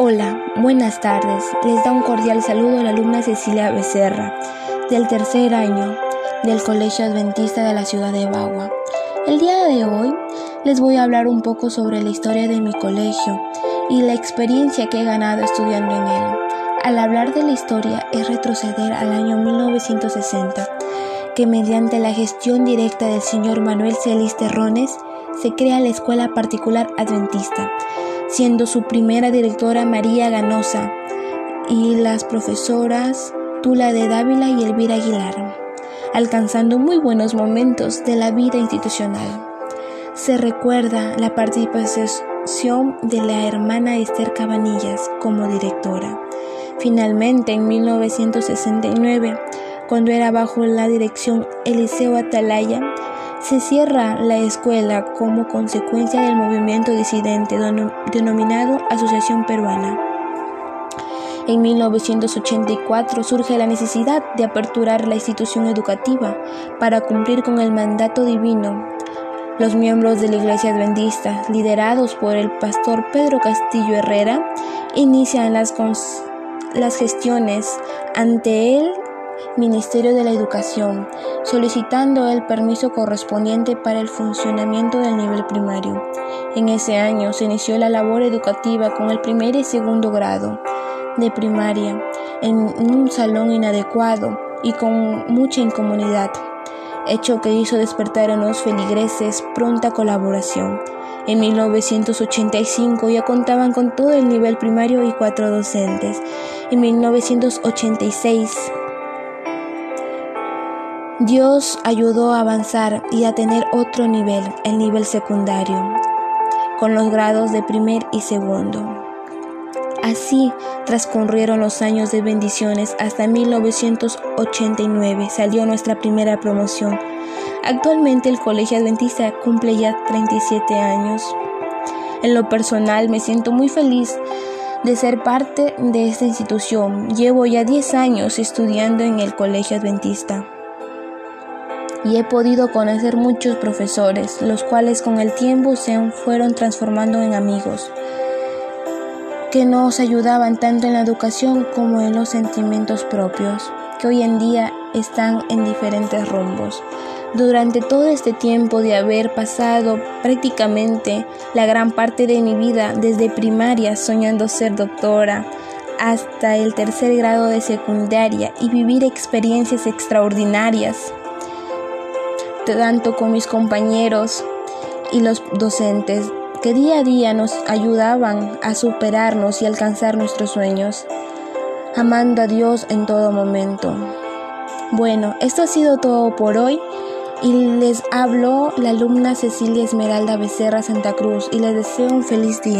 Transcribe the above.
Hola, buenas tardes. Les da un cordial saludo la alumna Cecilia Becerra, del tercer año del Colegio Adventista de la ciudad de Bagua. El día de hoy les voy a hablar un poco sobre la historia de mi colegio y la experiencia que he ganado estudiando en él. Al hablar de la historia es retroceder al año 1960, que mediante la gestión directa del señor Manuel Celis Terrones se crea la Escuela Particular Adventista siendo su primera directora María Ganosa y las profesoras Tula de Dávila y Elvira Aguilar, alcanzando muy buenos momentos de la vida institucional. Se recuerda la participación de la hermana Esther Cabanillas como directora. Finalmente, en 1969, cuando era bajo la dirección Eliseo Atalaya, se cierra la escuela como consecuencia del movimiento disidente denominado Asociación Peruana. En 1984 surge la necesidad de aperturar la institución educativa para cumplir con el mandato divino. Los miembros de la Iglesia Adventista, liderados por el pastor Pedro Castillo Herrera, inician las, las gestiones ante él Ministerio de la Educación, solicitando el permiso correspondiente para el funcionamiento del nivel primario. En ese año se inició la labor educativa con el primer y segundo grado de primaria en un salón inadecuado y con mucha incomodidad, hecho que hizo despertar en los feligreses pronta colaboración. En 1985 ya contaban con todo el nivel primario y cuatro docentes. En 1986 Dios ayudó a avanzar y a tener otro nivel, el nivel secundario, con los grados de primer y segundo. Así transcurrieron los años de bendiciones hasta 1989 salió nuestra primera promoción. Actualmente el Colegio Adventista cumple ya 37 años. En lo personal me siento muy feliz de ser parte de esta institución. Llevo ya 10 años estudiando en el Colegio Adventista y he podido conocer muchos profesores, los cuales con el tiempo se fueron transformando en amigos, que nos ayudaban tanto en la educación como en los sentimientos propios, que hoy en día están en diferentes rumbos. Durante todo este tiempo de haber pasado prácticamente la gran parte de mi vida desde primaria soñando ser doctora, hasta el tercer grado de secundaria y vivir experiencias extraordinarias tanto con mis compañeros y los docentes que día a día nos ayudaban a superarnos y alcanzar nuestros sueños, amando a Dios en todo momento. Bueno, esto ha sido todo por hoy y les habló la alumna Cecilia Esmeralda Becerra Santa Cruz y les deseo un feliz día.